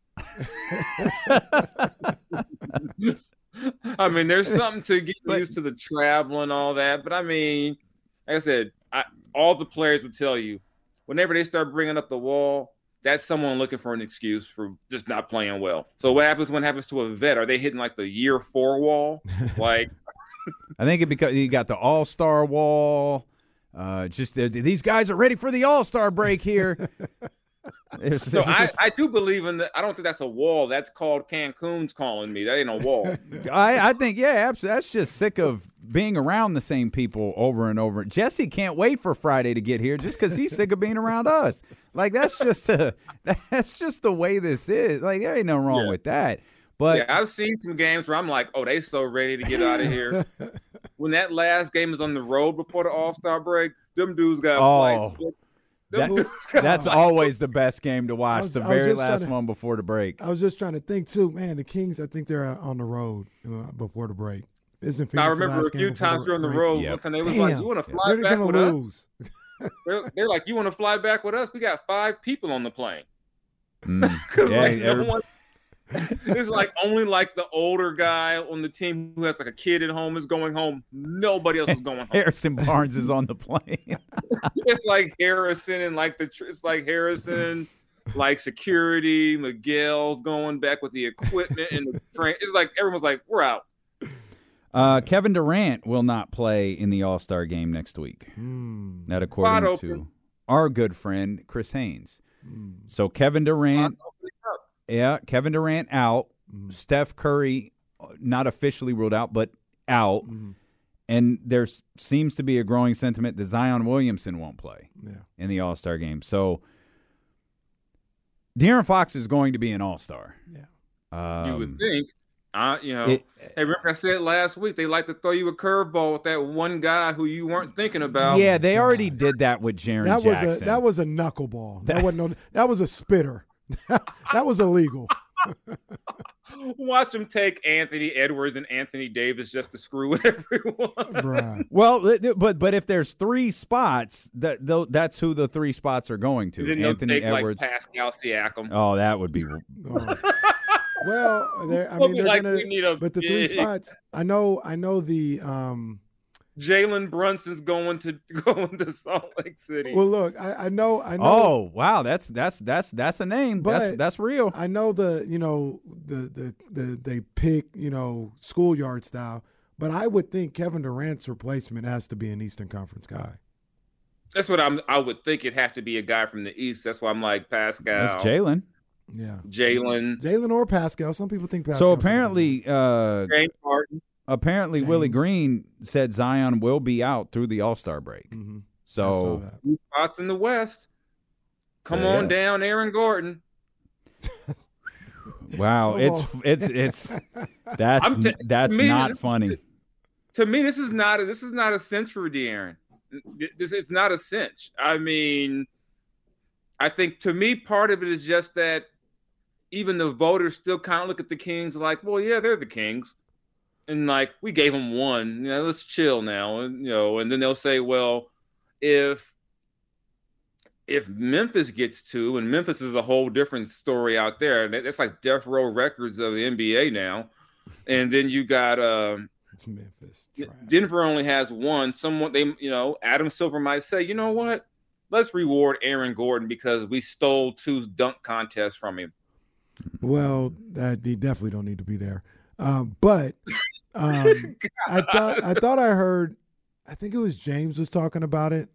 I mean, there's something to get but, used to the travel and all that. But I mean, like I said, I, all the players would tell you whenever they start bringing up the wall, that's someone looking for an excuse for just not playing well. So what happens when it happens to a vet? Are they hitting like the year four wall? Like,
I think it because you got the All Star wall. Uh, just uh, these guys are ready for the All Star break here.
so I, I do believe in that. I don't think that's a wall. That's called Cancun's calling me. That ain't a wall.
I, I think yeah, absolutely. That's just sick of being around the same people over and over. Jesse can't wait for Friday to get here just because he's sick of being around us. Like that's just a that's just the way this is. Like there ain't no wrong yeah. with that. But
yeah, I've seen some games where I'm like, oh, they so ready to get out of here. when that last game is on the road before the All Star break, them dudes got oh.
That, that's always the best game to watch. Was, the very last to, one before the break.
I was just trying to think too, man. The Kings, I think they're on the road uh, before the break.
Isn't Phoenix I remember a few times during the road yep. and they was Damn. like, "You want to fly back with lose? us?" they're, they're, like, "You want to fly back with us? We got five people on the plane."
Mm. yeah,
like, no one, it's like only like the older guy on the team who has like a kid at home is going home. Nobody else is going home.
Harrison Barnes is on the plane.
it's like Harrison and like the it's like Harrison, like security, Miguel going back with the equipment and the train. It's like everyone's like, we're out.
Uh, Kevin Durant will not play in the All Star game next week. Mm. That according to our good friend Chris Haynes. Mm. So Kevin Durant yeah, Kevin Durant out. Mm-hmm. Steph Curry uh, not officially ruled out, but out. Mm-hmm. And there seems to be a growing sentiment that Zion Williamson won't play
yeah.
in the All Star game. So De'Aaron Fox is going to be an All Star.
Yeah,
um, you would think. Uh, you know, it, hey, remember I said last week they like to throw you a curveball with that one guy who you weren't thinking about.
Yeah, they already did that with Jaren
that
Jackson.
Was a, that was a knuckleball. That, that wasn't no, that was a spitter. that was illegal.
Watch him take Anthony Edwards and Anthony Davis just to screw with everyone.
Right.
Well, but but if there's three spots, that that's who the three spots are going to. Anthony
take,
Edwards,
like, Pascal Siakam.
Oh, that would be.
Oh. Well, I mean, they're like gonna. But the three spots, I know, I know the um
Jalen Brunson's going to going to Salt Lake City.
Well, look, I, I know, I know.
Oh, wow, that's that's that's that's a name. But that's that's real.
I know the you know the the the they pick you know schoolyard style, but I would think Kevin Durant's replacement has to be an Eastern Conference guy.
That's what I'm. I would think it'd have to be a guy from the East. That's why I'm like Pascal.
That's Jalen.
Yeah,
Jalen,
Jalen or Pascal. Some people think Pascal.
So apparently, uh,
James Harden
apparently James. Willie Green said Zion will be out through the All Star break.
Mm-hmm.
So
spots in the West. Come yeah. on down, Aaron Gordon.
wow, it's it's it's that's t- that's me, not
this,
funny.
To me, this is not a, this is not a cinch for De'Aaron. This it's not a cinch. I mean, I think to me, part of it is just that even the voters still kind of look at the Kings like, well, yeah, they're the Kings and like we gave them one. You know, let's chill now, and you know, and then they'll say, well, if if Memphis gets two, and Memphis is a whole different story out there, and it's like death row records of the NBA now, and then you got uh,
it's Memphis.
Denver only has one. Someone they, you know, Adam Silver might say, you know what? Let's reward Aaron Gordon because we stole two dunk contests from him.
Well, that definitely don't need to be there. Um, but um, I thought I thought I heard. I think it was James was talking about it.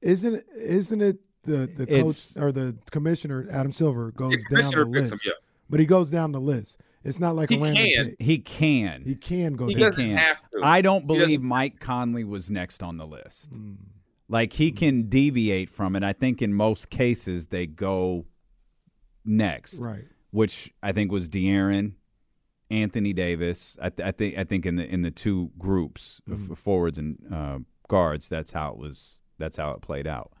Isn't isn't it the the coach or the commissioner Adam Silver goes down the list, him, yeah. but he goes down the list, It's not like
He
a random
can.
pick.
He can.
He can go
He
He
down.
doesn't
can.
have to.
I don't believe Mike Conley was next on the list.
Mm.
Like he can deviate from it. I think in most cases they go next,
Right.
which I think was De'Aaron, Anthony Davis. I, th- I think I think in the in the two groups of forwards and uh, guards, that's how it was. That's how it played out.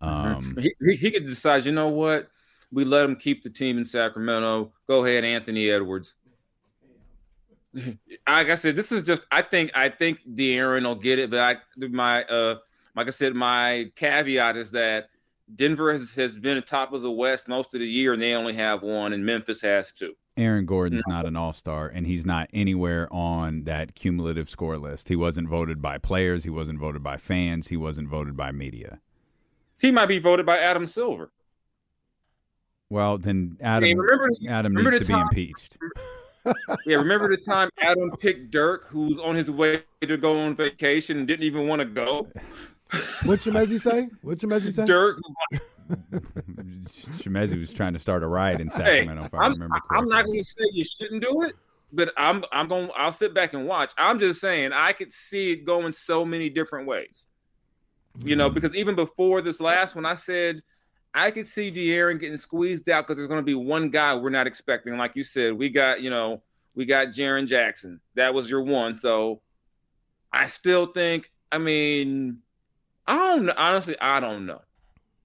Um,
He, he, he could decide, you know what? We let him keep the team in Sacramento. Go ahead, Anthony Edwards. Like I said, this is just. I think. I think De'Aaron will get it, but I my uh, like I said, my caveat is that Denver has, has been at top of the West most of the year, and they only have one, and Memphis has two.
Aaron Gordon's not an all star, and he's not anywhere on that cumulative score list. He wasn't voted by players. He wasn't voted by fans. He wasn't voted by media.
He might be voted by Adam Silver.
Well, then Adam
mean, remember-
Adam
remember
needs to
the
be
time-
impeached.
Yeah, remember the time Adam picked Dirk, who was on his way to go on vacation and didn't even want to go?
What Chimezie say? What Chimezie say?
Dirk,
Chimezie was trying to start a riot in
hey,
Sacramento, if I
I'm,
remember correctly.
I'm not going to say you shouldn't do it, but I'm I'm going. I'll sit back and watch. I'm just saying I could see it going so many different ways. You
Mm-hmm.
know, because even before this last one, I said I could see De'Aaron getting squeezed out because there's going to be one guy we're not expecting. Like you said, we got you know we got Jaren Jackson. That was your one. So I still think. I mean, I don't. Honestly, I don't know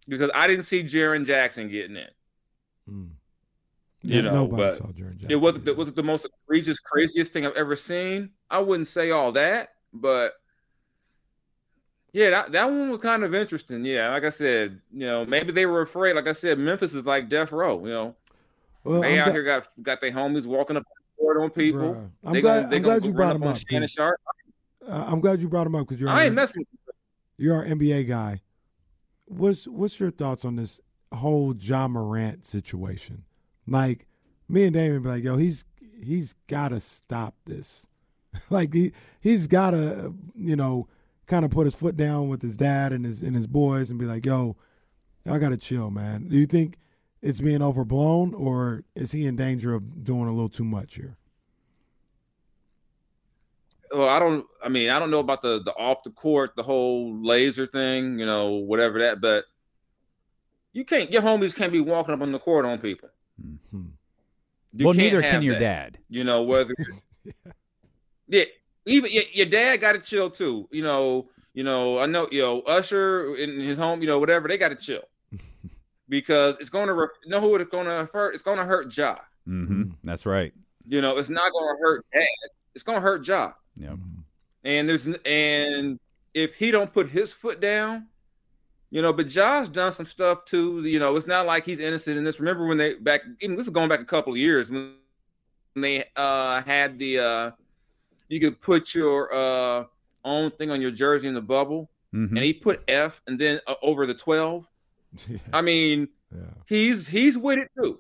because I didn't see Jaren Jackson getting in.
Mm.
You
Yeah,
know,
nobody
but
saw Jaren Jackson.
It wasn't the, was it the most egregious, craziest thing I've ever seen. I wouldn't say all that, but yeah, that, that one was kind of interesting. Yeah, like I said, you know, maybe they were afraid. Like I said, Memphis is like death row. You know,
Well,
they
I'm
out
gla-
here got got their homies walking up the court on people.
Bruh. I'm
they
glad-
gonna,
I'm glad you
run
brought
up
him up,
Shannon
'cause-
Sharpe.
Uh, I'm glad you brought him up because you're
I ain't
our,
messing with
you're our NBA guy. What's what's your thoughts on this whole Ja Morant situation? Like me and Damon be like, yo, he's he's got to stop this. like he he's got to you know kind of put his foot down with his dad and his and his boys and be like, yo, I got to chill, man. Do you think it's being overblown or is he in danger of doing a little too much here?
Well, I don't. I mean, I don't know about the the off the court, the whole laser thing, you know, whatever that. But you can't. Your homies can't be walking up on the court on people.
Hmm.
You
well, neither can your
that.
dad.
You know whether. yeah, even your, your dad got to chill too. You know. You know. I know. You know, Usher in his home. You know, whatever they got to chill because it's going to. Re- you know who it's going to hurt? It's going to hurt Ja.
hmm That's right.
You know, it's not going to hurt Dad. It's going to hurt Ja.
Yep.
And there's and if he don't put his foot down, you know, but Josh done some stuff too. You know, it's not like he's innocent in this. Remember when they back even this is going back a couple of years when they uh had the uh you could put your uh own thing on your jersey in the bubble
Mhm.
and he put F and then uh, over the 12. I mean,
Yeah.
he's he's with it too.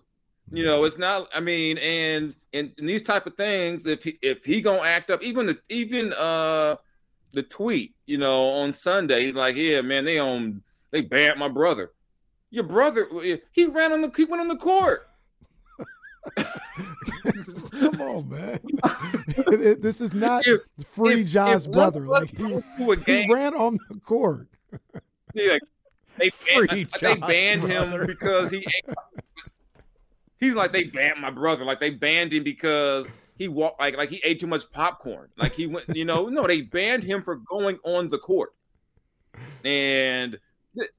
You know, it's not. I mean, and and, and these type of things, if he if he gonna act up, even the even uh the tweet, you know, on Sunday, he's like, yeah, man, they on they banned my brother. Your brother, he ran on the he went on the court.
Come on, man. this is not
If-
free
if-
Ja's
if
brother. Like he, he ran on the court.
Yeah, they banned, they banned
brother.
him because he. ate- He's like they banned my brother. Like they banned him because he walked like like he ate too much popcorn. Like he went, you know, no, they banned him for going on the court. And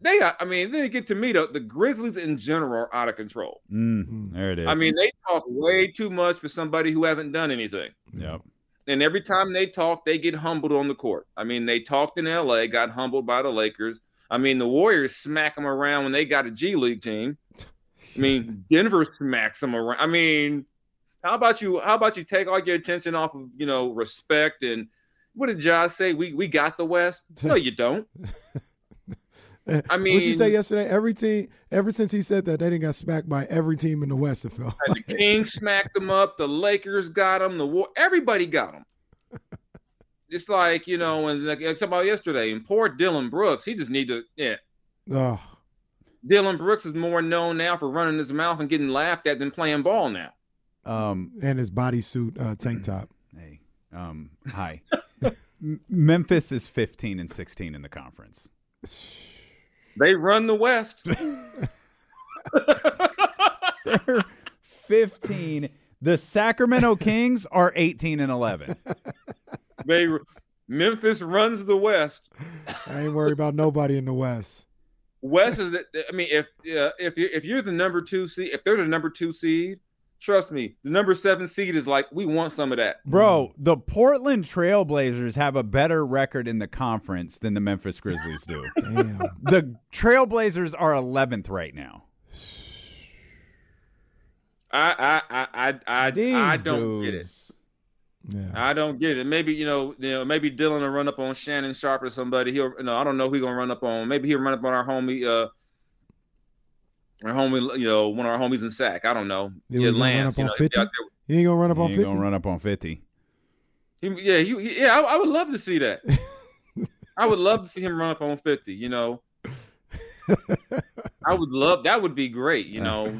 they, are- I mean, then you get to me though. The Grizzlies in general are out of control.
Mm, there it is.
I mean, they talk way too much for somebody who hasn't done anything.
yep.
And every time they talk, they get humbled on the court. I mean, they talked in LA, got humbled by the Lakers. I mean, the Warriors smack them around when they got a G League team. I mean, Denver smacks them around. I mean, how about you? How about you take all your attention off of you know respect and what did Josh say? We we got the West. No, you don't. I mean,
What'd you say yesterday? Every team, ever since he said that, they didn't got smacked by every team in the West. It felt.
And the Kings smacked them up. The Lakers got them. The War. Everybody got them. It's like you know, and like talked about yesterday, and poor Dillon Brooks. He just need to. Yeah,
Oh,
Dillon Brooks is more known now for running his mouth and getting laughed at than playing ball now.
Um,
and his bodysuit uh, tank top.
hey, um, hi. Memphis is 15 and 16 in the conference.
They run the West.
They're 15. The Sacramento Kings are 18 and 11.
they Memphis runs the West.
I ain't worried about nobody in the West.
West is. The, I mean, if uh, if you if you're the number two seed, if they're the number two seed, trust me, the number seven seed is like we want some of that.
Bro, the Portland Trailblazers have a better record in the conference than the Memphis Grizzlies do.
Damn.
the Trailblazers are 11th right now.
I I I I I, I don't get it.
Dudes.
Yeah.
I don't get it. Maybe you know, you know, maybe Dillon will run up on Shannon Sharpe or somebody. He'll, you know, I don't know who he's gonna run up on. Maybe he'll run up on our homie, uh, our homie, you know, one of our homies in Sac. I don't know.
Yeah,
Yeah,
we gonna run
Lance.
up
You
on
know,
50? He ain't gonna run up
He
on
ain't
50.
gonna run up on 50.
He, yeah, he, he- yeah. I, I would love to see that. I would love to see him run up on fifty. You know, I would love that. Would be great. You know.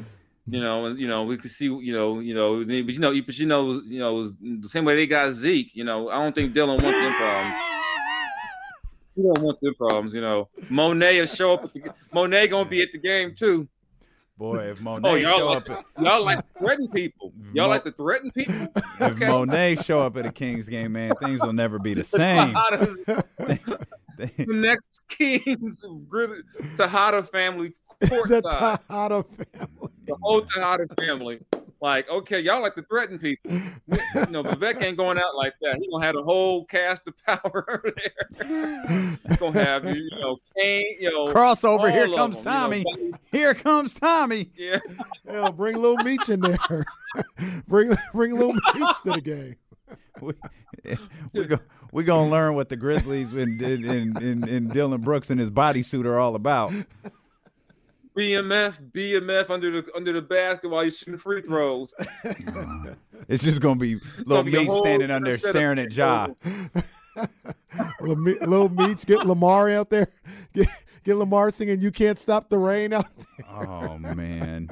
You know, and you know, we could see, you know, you know, but you know, but you know, you know, the same way they got Zeke, you know, I don't think Dillon wants them problems. You don't want them problems, you know. Monet will show up. At the, Monet gonna be at the game too.
Boy, if oh, Monet
Oh, y'all
show
like,
up
y'all like to threaten people. Y'all like to threaten people.
if Monet show up at a Kings game, man, things will never be the same.
The next Kings Grizzly- Tejada family
the
courtside.
Tejada family.
the whole Tejada family. Like, okay, y'all like to threaten people. You know, Vivek ain't going out like that. He gonna have a whole cast of power over there. He's gonna have you know Kane, you know
Crossover, here comes
them, you know,
Tommy. Here comes Tommy.
yeah,
Hell, bring Lil Meech in there. bring bring Lil Meech to the game.
We, we go, we gonna learn what the Grizzlies and, and, and, and, and Dillon Brooks and his bodysuit are all about.
BMF, BMF under the under the basket while he's shooting free throws.
It's just gonna be little
gonna be a
me standing under
different set of
staring at Ja.
little Me- Lil Meech, get Lamar out there. Get, get Lamar singing "You Can't Stop the Rain" out there.
Oh man.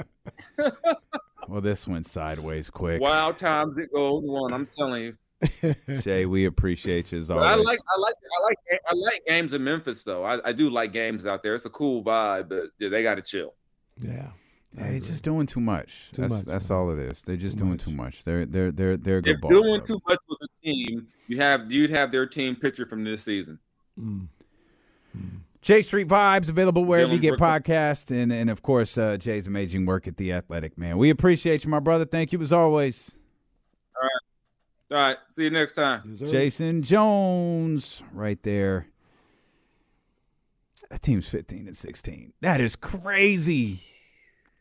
Well, this went sideways quick.
Wild times it goes on. I'm telling you.
Shay, we appreciate you as always.
I like I like I like I like games in Memphis though. I, I do like games out there. It's a cool vibe, but yeah, they got to chill.
Yeah.
Yeah, They're just doing too much.
Too
that's
much,
that's
man.
all it is. They're just
Too
doing
much.
too much. They're they're they're they're good
If
ball
doing
clubs.
too much with the team, you have you'd have their team picture from this season.
Mm.
J Street Vibes available wherever you get
Brooks.
podcasts, and and of course uh, Jay's amazing work at the Athletic. Man, we appreciate you, my brother. Thank you as always,
All right, see you next time.
Yes.
Jason Jones, right there. That team's fifteen and sixteen. That is crazy.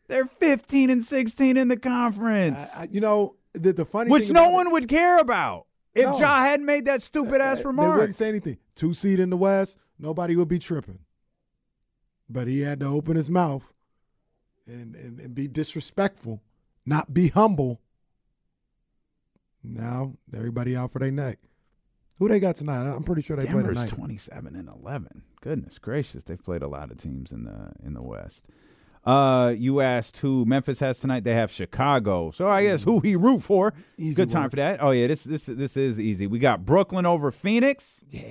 They're fifteen and sixteen in the conference,
I, I, you know the, the funny
which
thing
no
about it-
one would care about if
No.
Ja hadn't made that stupid ass uh, uh, remark.
They
remark.
wouldn't say anything. Two seed in the West, nobody would be tripping. But he had to open his mouth and, and, and be disrespectful, not be humble. Now everybody out for their neck. Who they got tonight? I'm pretty sure they play
Denver's
tonight.
twenty-seven and eleven. Goodness gracious, they've played a lot of teams in the in the West. Uh, you asked who Memphis has tonight. They have Chicago. So I guess who he root for.
Easy
Good time
work.
for that. Oh yeah, this this this is easy. We got Brooklyn over Phoenix.
Yeah,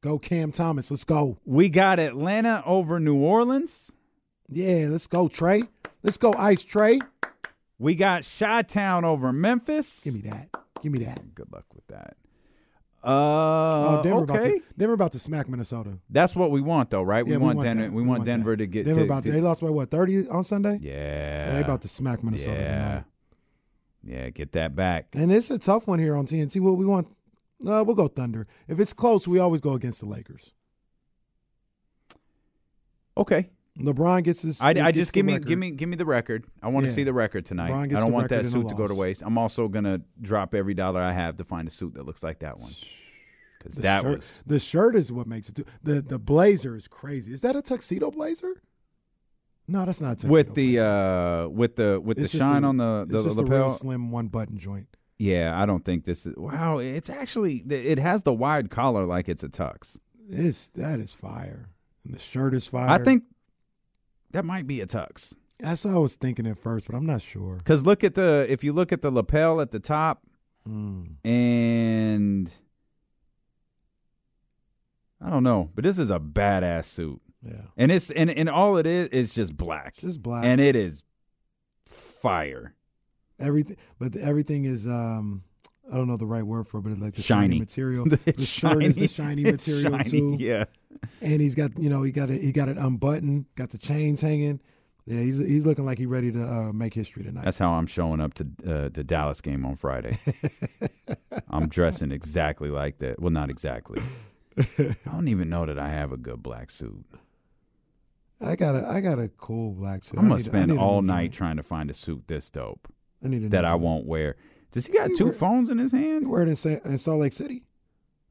go Cam Thomas. Let's go.
We got Atlanta over New Orleans.
Yeah, let's go, Trae. Let's go, Ice Trae.
We got Chi-Town over Memphis.
Give me that. Give me that.
Good luck with that. Uh,
Oh, Denver about
okay.
to Denver about to smack Minnesota.
That's what we want, though, right?
Yeah,
we, want Denver.
that.
We, want,
that.
Denver to get.
Denver
to,
about
to-
they lost by what thirty on Sunday.
yeah.
they about to smack Minnesota
Yeah.
tonight.
Yeah, get that back.
And it's a tough one here on TNT. What we want? Uh, we'll go Thunder. If it's close, we always go against the Lakers.
Okay.
LeBron gets his.
I, I just give me
record.
give me give me the record. I want to
Yeah.
see the record tonight. I don't want that
record and a
suit to go to waste. I'm also gonna drop every dollar I have to find a suit that looks like that one. Because
The
that
shirt,
was
the shirt is what makes it. Do, the the blazer is crazy. Is that a tuxedo blazer? No, that's not a tuxedo.
with the uh with the with
It's
the shine on the the
a
lapel.
real slim one button joint.
yeah, I don't think this is. Wow, it's actually it has the wide collar like it's a tux.
This that is fire, and the shirt is fire.
I think that might be a tux.
That's what I was thinking at first, but I'm not sure.
Because look at the if you look at the lapel at the top,
Mm.
and I don't know, but this is a badass suit,
Yeah.
and it's and and all it is is just black,
It's just black.
and it is fire.
everything, but everything is um, I don't know the right word for, it, but it's like the shiny,
Shiny.
material. the shirt is the shiny material
shiny,
too.
Yeah,
And he's got you know he got it he got it unbuttoned, got the chains hanging. Yeah, he's he's looking like he's ready to uh, make history tonight.
that's how I'm showing up to uh, the Dallas game on Friday. I'm dressing exactly like that. Well, not exactly. I don't even know that I have a good black suit.
I got a I got a cool black suit.
I'm gonna
need-
spend all night trying to find a suit this dope
I need
that I won't wear. Does he got
You
two
wear-
phones in his hand?
Wear it in, in Salt Lake City?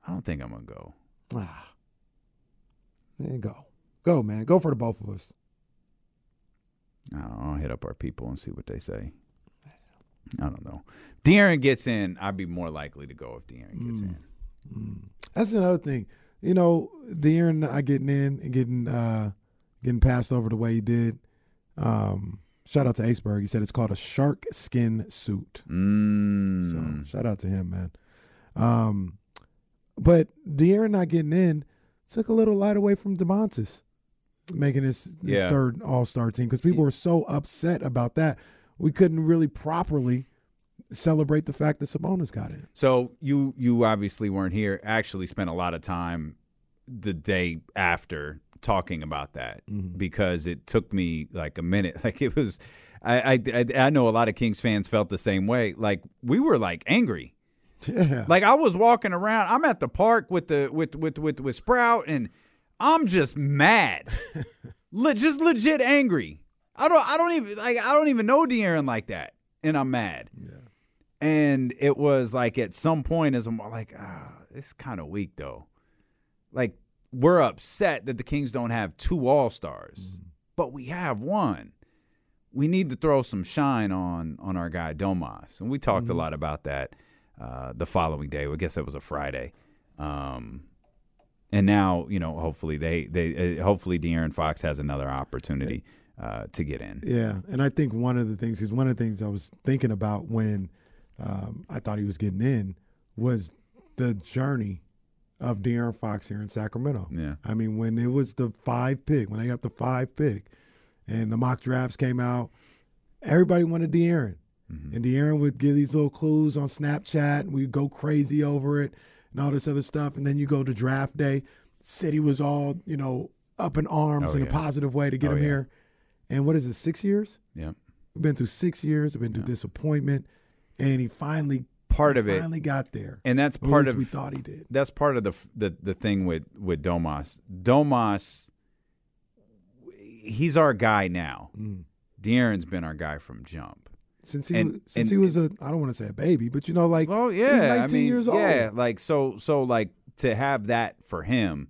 I don't think I'm gonna go.
Ah, go, go, man, go for the both of us.
I'll hit up our people and see what they say. I don't know. De'Aaron gets in. I'd be more likely to go if De'Aaron gets
Mm.
in.
That's another thing. You know, De'Aaron not getting in and getting uh getting passed over the way he did. Um, shout out to Aceberg. He said it's called a shark skin suit.
Mm.
So shout out to him, man. Um, but De'Aaron not getting in took a little light away from Domantas making his, his
Yeah.
third All Star team because people were so upset about that. We couldn't really properly celebrate the fact that Sabonis got in.
So you you obviously weren't here. Actually, spent a lot of time the day after talking about that
Mm-hmm.
because it took me like a minute. Like it was, I, I I I know a lot of Kings fans felt the same way. Like we were like angry.
Yeah.
Like I was walking around. I'm at the park with the with with with with Sprout, and I'm just mad, Le- just legit angry. I don't I don't even like I don't even know De'Aaron like that, and I'm mad. And it was like at some point, as I'm like, ah, it's kind of weak though. Like we're upset that the Kings don't have two All Stars, but we have one. We need to throw some shine on on our guy Domas, and we talked a lot about that uh, the following day. I guess it was a Friday. Um, and now, you know, hopefully they they uh, hopefully De'Aaron Fox has another opportunity uh, to get in.
Yeah, and I think one of the things is one of the things I was thinking about when um, I thought he was getting in was the journey of De'Aaron Fox here in Sacramento.
Yeah.
I mean, when it was the five pick, when I got the five pick, and the mock drafts came out, everybody wanted De'Aaron, and De'Aaron would give these little clues on Snapchat, and we'd go crazy over it, and all this other stuff. And then you go to draft day, city was all you know up in arms
Oh,
in a positive way to get
Oh,
him
yeah.
here. And what is it? Six years?
Yeah.
We've been through six years. We've been through disappointment, and he finally
Part
he
of it,
finally got there.
and that's part of
we thought he did.
that's part of the the the thing with with Domas. Domas, he's our guy now.
Mm.
De'Aaron's been our guy from jump.
Since he
And-
was, since
and-
he was a I don't want to say a baby, but you know like
Well,
he's
yeah,
19
I mean,
years old.
yeah, like so, so like to have that for him,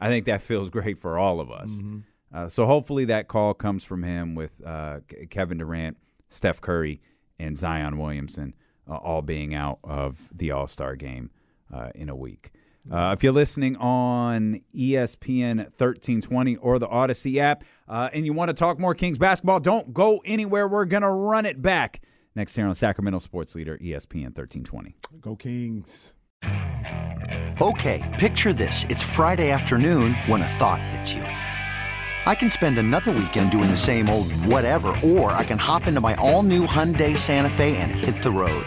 I think that feels great for all of us.
Mm-hmm.
Uh, so hopefully that call comes from him with uh, Kevin Durant, Steph Curry, and Zion Williamson uh, all being out of the All Star game uh, in a week. Uh, if you're listening on ESPN 1320 or the Audacy app uh, and you want to talk more Kings basketball, don't go anywhere. We're going to run it back next here on Sacramento Sports Leader ESPN 1320.
Go Kings.
Okay, picture this. It's Friday afternoon when a thought hits you. I can spend another weekend doing the same old whatever, or I can hop into my all new Hyundai Santa Fe and hit the road.